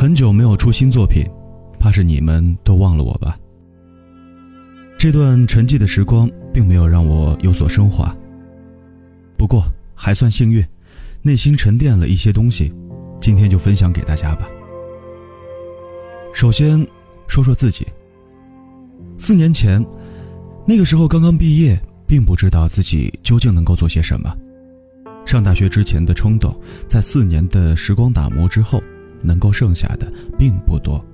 很久没有出新作品，怕是你们都忘了我吧。这段沉寂的时光并没有让我有所升华，不过还算幸运，内心沉淀了一些东西，今天就分享给大家吧。首先说说自己，四年前，那个时候刚刚毕业，并不知道自己究竟能够做些什么。上大学之前的冲动，在四年的时光打磨之后，能够剩下的并不多。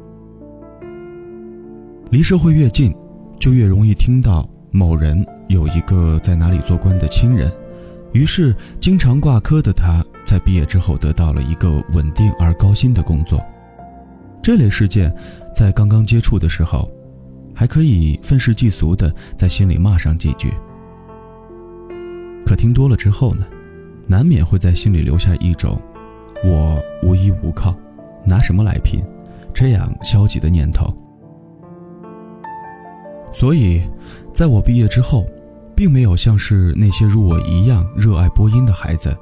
离社会越近。就越容易听到某人有一个在哪里做官的亲人，于是经常挂科的他，在毕业之后得到了一个稳定而高薪的工作。这类事件，在刚刚接触的时候，还可以愤世嫉俗的在心里骂上几句。可听多了之后呢，难免会在心里留下一种“我无依无靠，拿什么来拼”这样消极的念头。所以，在我毕业之后，并没有像是那些如我一样热爱播音的孩子，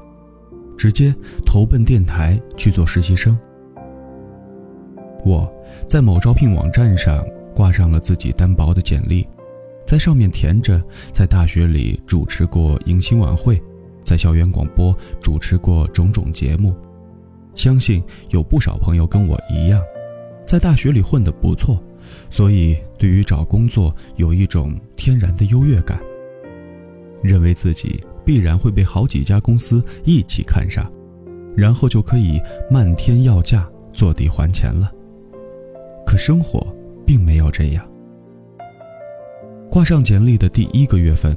直接投奔电台去做实习生。我在某招聘网站上挂上了自己单薄的简历，在上面填着在大学里主持过迎新晚会，在校园广播主持过种种节目。相信有不少朋友跟我一样，在大学里混得不错。所以，对于找工作有一种天然的优越感，认为自己必然会被好几家公司一起看上，然后就可以漫天要价，坐地还钱了。可生活并没有这样。挂上简历的第一个月份，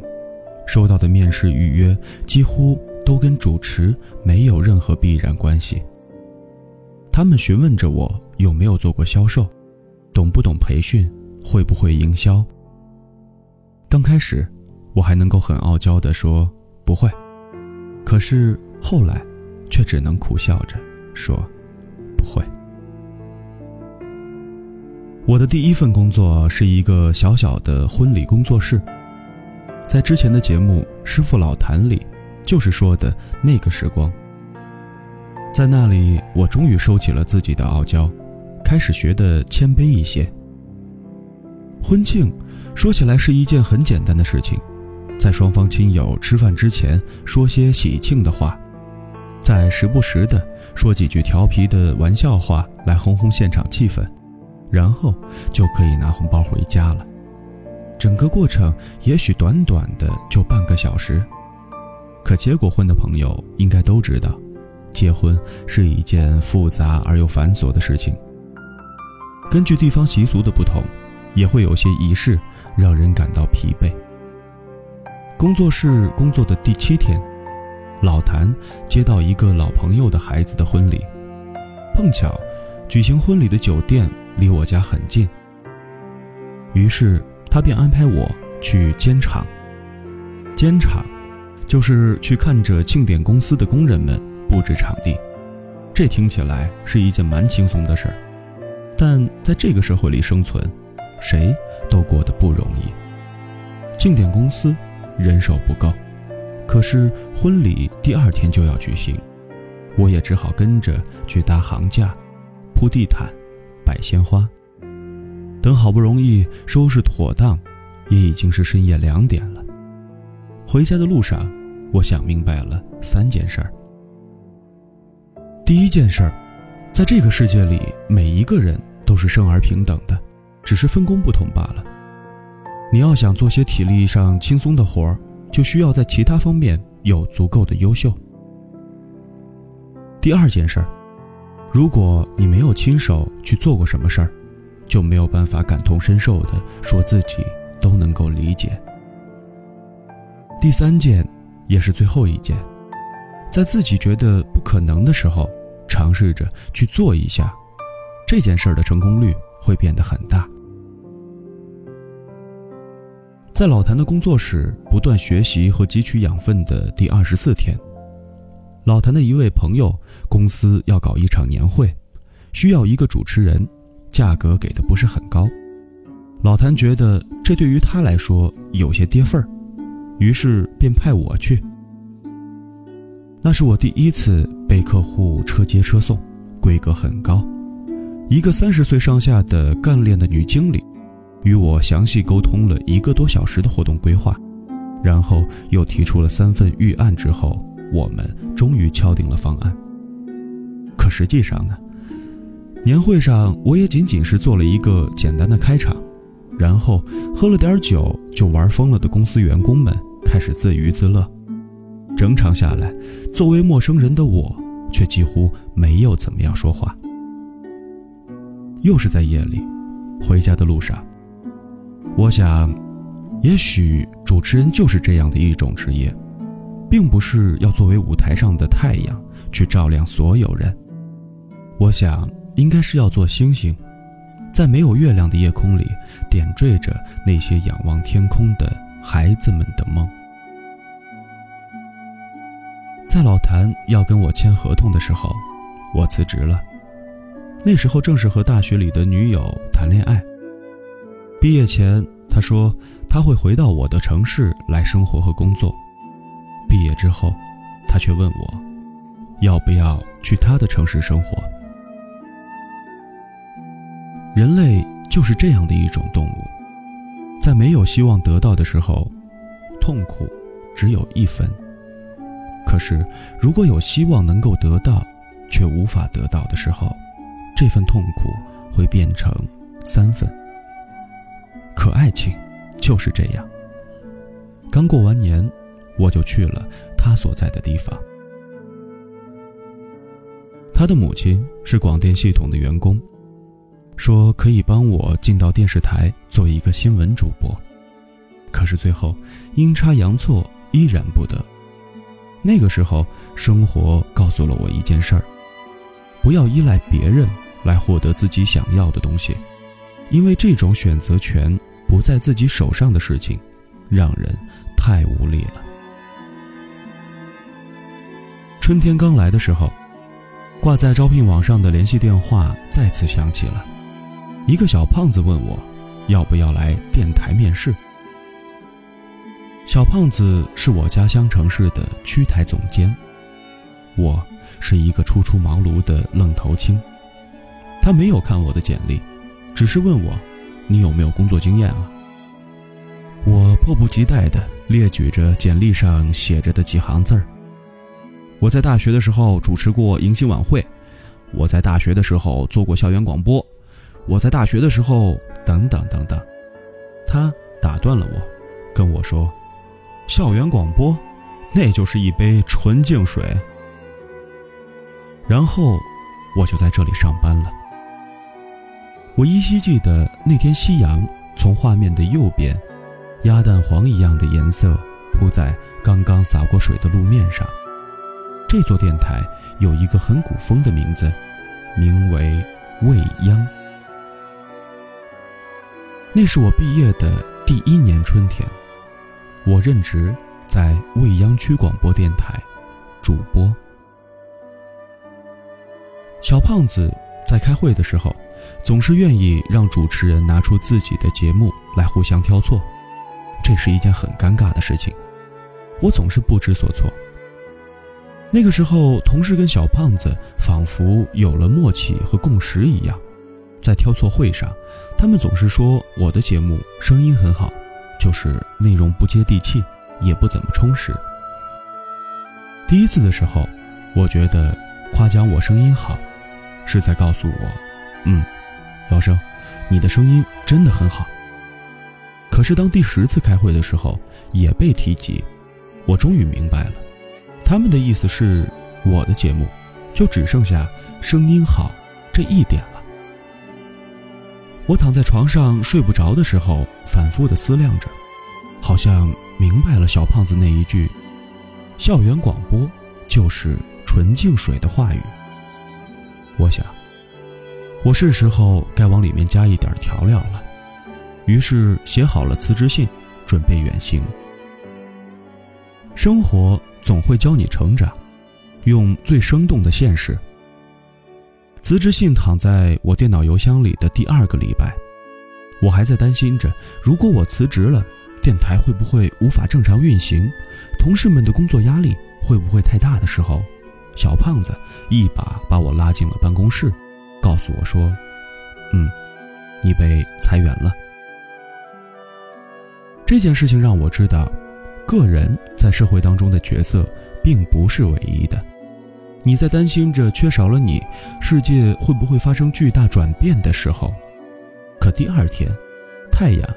收到的面试预约几乎都跟主持没有任何必然关系。他们询问着我有没有做过销售。懂不懂培训，会不会营销？刚开始，我还能够很傲娇地说不会，可是后来，却只能苦笑着说不会。我的第一份工作是一个小小的婚礼工作室，在之前的节目《师傅老谭》里，就是说的那个时光。在那里，我终于收起了自己的傲娇。开始学的谦卑一些。婚庆说起来是一件很简单的事情，在双方亲友吃饭之前说些喜庆的话，再时不时的说几句调皮的玩笑话来哄哄现场气氛，然后就可以拿红包回家了。整个过程也许短短的就半个小时，可结过婚的朋友应该都知道，结婚是一件复杂而又繁琐的事情。根据地方习俗的不同，也会有些仪式让人感到疲惫。工作室工作的第七天，老谭接到一个老朋友的孩子的婚礼，碰巧举行婚礼的酒店离我家很近，于是他便安排我去监场。监场就是去看着庆典公司的工人们布置场地，这听起来是一件蛮轻松的事儿。但在这个社会里生存，谁都过得不容易。庆典公司人手不够，可是婚礼第二天就要举行，我也只好跟着去搭行架、铺地毯、摆鲜花。等好不容易收拾妥当，也已经是深夜两点了。回家的路上，我想明白了三件事儿。第一件事儿，在这个世界里，每一个人。都是生而平等的，只是分工不同罢了。你要想做些体力上轻松的活儿，就需要在其他方面有足够的优秀。第二件事儿，如果你没有亲手去做过什么事儿，就没有办法感同身受的说自己都能够理解。第三件，也是最后一件，在自己觉得不可能的时候，尝试着去做一下。这件事的成功率会变得很大。在老谭的工作室不断学习和汲取养分的第二十四天，老谭的一位朋友公司要搞一场年会，需要一个主持人，价格给的不是很高。老谭觉得这对于他来说有些跌份儿，于是便派我去。那是我第一次被客户车接车送，规格很高。一个三十岁上下的干练的女经理，与我详细沟通了一个多小时的活动规划，然后又提出了三份预案之后，我们终于敲定了方案。可实际上呢，年会上我也仅仅是做了一个简单的开场，然后喝了点酒就玩疯了的公司员工们开始自娱自乐，整场下来，作为陌生人的我却几乎没有怎么样说话。又是在夜里，回家的路上。我想，也许主持人就是这样的一种职业，并不是要作为舞台上的太阳去照亮所有人。我想，应该是要做星星，在没有月亮的夜空里，点缀着那些仰望天空的孩子们的梦。在老谭要跟我签合同的时候，我辞职了。那时候正是和大学里的女友谈恋爱。毕业前，他说他会回到我的城市来生活和工作。毕业之后，他却问我，要不要去他的城市生活。人类就是这样的一种动物，在没有希望得到的时候，痛苦只有一分；可是如果有希望能够得到，却无法得到的时候，这份痛苦会变成三份。可爱情就是这样。刚过完年，我就去了他所在的地方。他的母亲是广电系统的员工，说可以帮我进到电视台做一个新闻主播。可是最后阴差阳错，依然不得。那个时候，生活告诉了我一件事儿：不要依赖别人。来获得自己想要的东西，因为这种选择权不在自己手上的事情，让人太无力了。春天刚来的时候，挂在招聘网上的联系电话再次响起了，一个小胖子问我，要不要来电台面试。小胖子是我家乡城市的区台总监，我是一个初出茅庐的愣头青。他没有看我的简历，只是问我：“你有没有工作经验啊？”我迫不及待地列举着简历上写着的几行字儿。我在大学的时候主持过迎新晚会，我在大学的时候做过校园广播，我在大学的时候等等等等。他打断了我，跟我说：“校园广播，那就是一杯纯净水。”然后我就在这里上班了。我依稀记得那天，夕阳从画面的右边，鸭蛋黄一样的颜色铺在刚刚洒过水的路面上。这座电台有一个很古风的名字，名为未央。那是我毕业的第一年春天，我任职在未央区广播电台，主播。小胖子在开会的时候。总是愿意让主持人拿出自己的节目来互相挑错，这是一件很尴尬的事情。我总是不知所措。那个时候，同事跟小胖子仿佛有了默契和共识一样，在挑错会上，他们总是说我的节目声音很好，就是内容不接地气，也不怎么充实。第一次的时候，我觉得夸奖我声音好，是在告诉我，嗯。姚生，你的声音真的很好。可是当第十次开会的时候，也被提及，我终于明白了，他们的意思是，我的节目就只剩下声音好这一点了。我躺在床上睡不着的时候，反复的思量着，好像明白了小胖子那一句“校园广播就是纯净水”的话语。我想。我是时候该往里面加一点调料了，于是写好了辞职信，准备远行。生活总会教你成长，用最生动的现实。辞职信躺在我电脑邮箱里的第二个礼拜，我还在担心着，如果我辞职了，电台会不会无法正常运行，同事们的工作压力会不会太大的时候，小胖子一把把我拉进了办公室。告诉我说：“嗯，你被裁员了。这件事情让我知道，个人在社会当中的角色并不是唯一的。你在担心着缺少了你，世界会不会发生巨大转变的时候，可第二天，太阳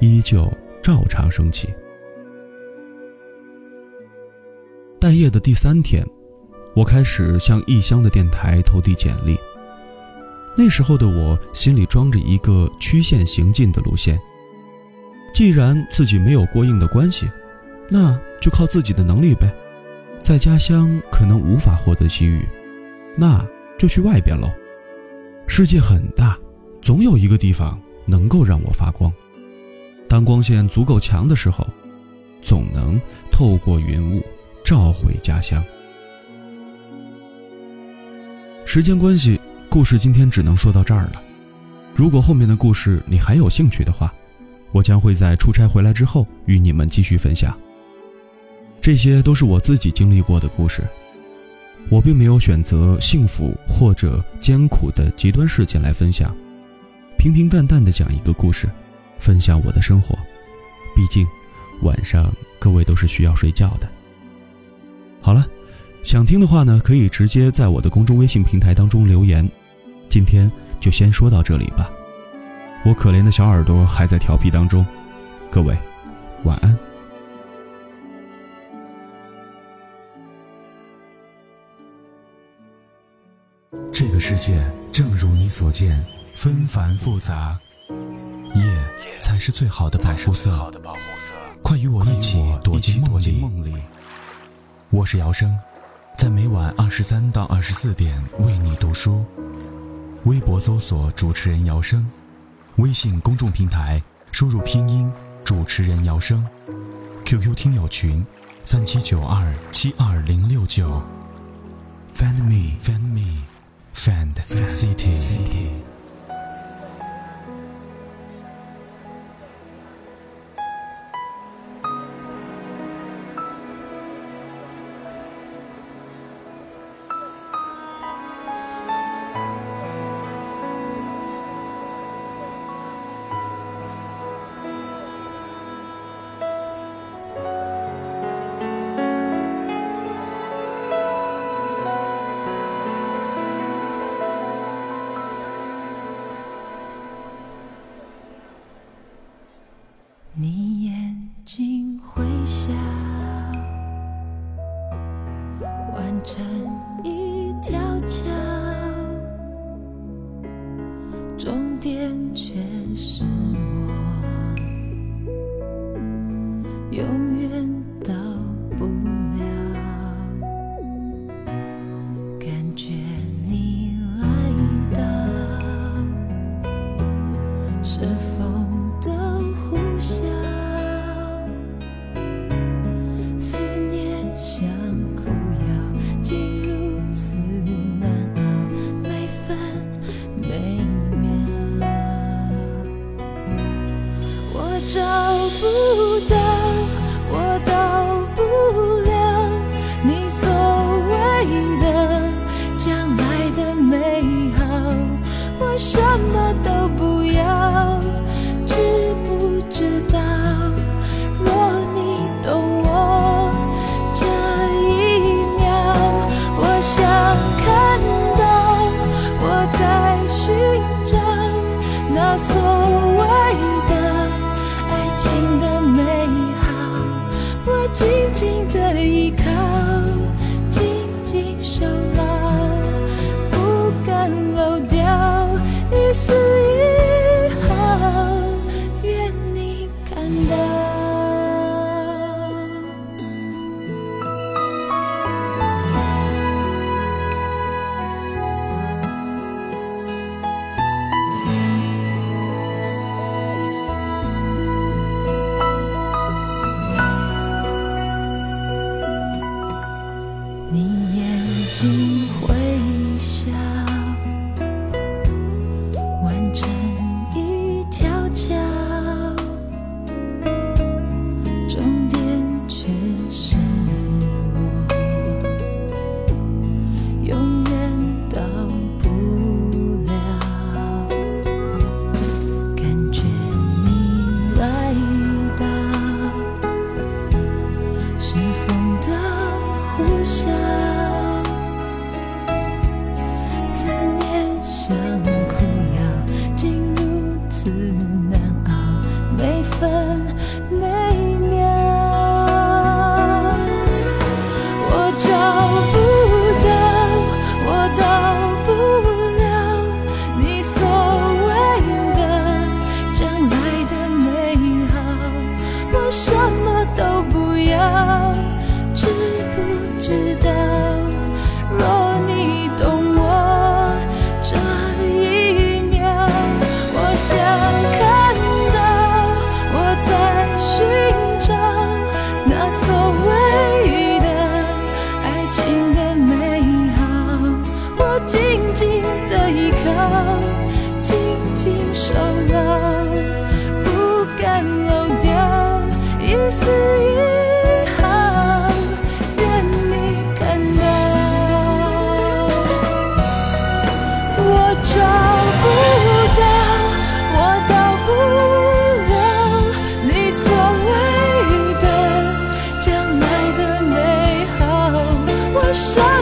依旧照常升起。待业的第三天，我开始向异乡的电台投递简历。那时候的我心里装着一个曲线行进的路线。既然自己没有过硬的关系，那就靠自己的能力呗。在家乡可能无法获得机遇，那就去外边喽。世界很大，总有一个地方能够让我发光。当光线足够强的时候，总能透过云雾照回家乡。时间关系，故事今天只能说到这儿了。如果后面的故事你还有兴趣的话，我将会在出差回来之后与你们继续分享。这些都是我自己经历过的故事，我并没有选择幸福或者艰苦的极端事件来分享，平平淡淡的讲一个故事，分享我的生活。毕竟，晚上各位都是需要睡觉的。好了，想听的话呢，可以直接在我的公众微信平台当中留言。今天就先说到这里吧。我可怜的小耳朵还在调皮当中，各位，晚安。世界正如你所见，纷繁复杂，夜才是最好的保护色。快与我一起躲进梦里。我是姚生，在每晚二十三到二十四点为你读书。微博搜索主持人姚生。微信公众平台输入拼音主持人姚生，QQ 听友群三七九二七二零六九 Find me. Find me. Fan City. Sul. 愿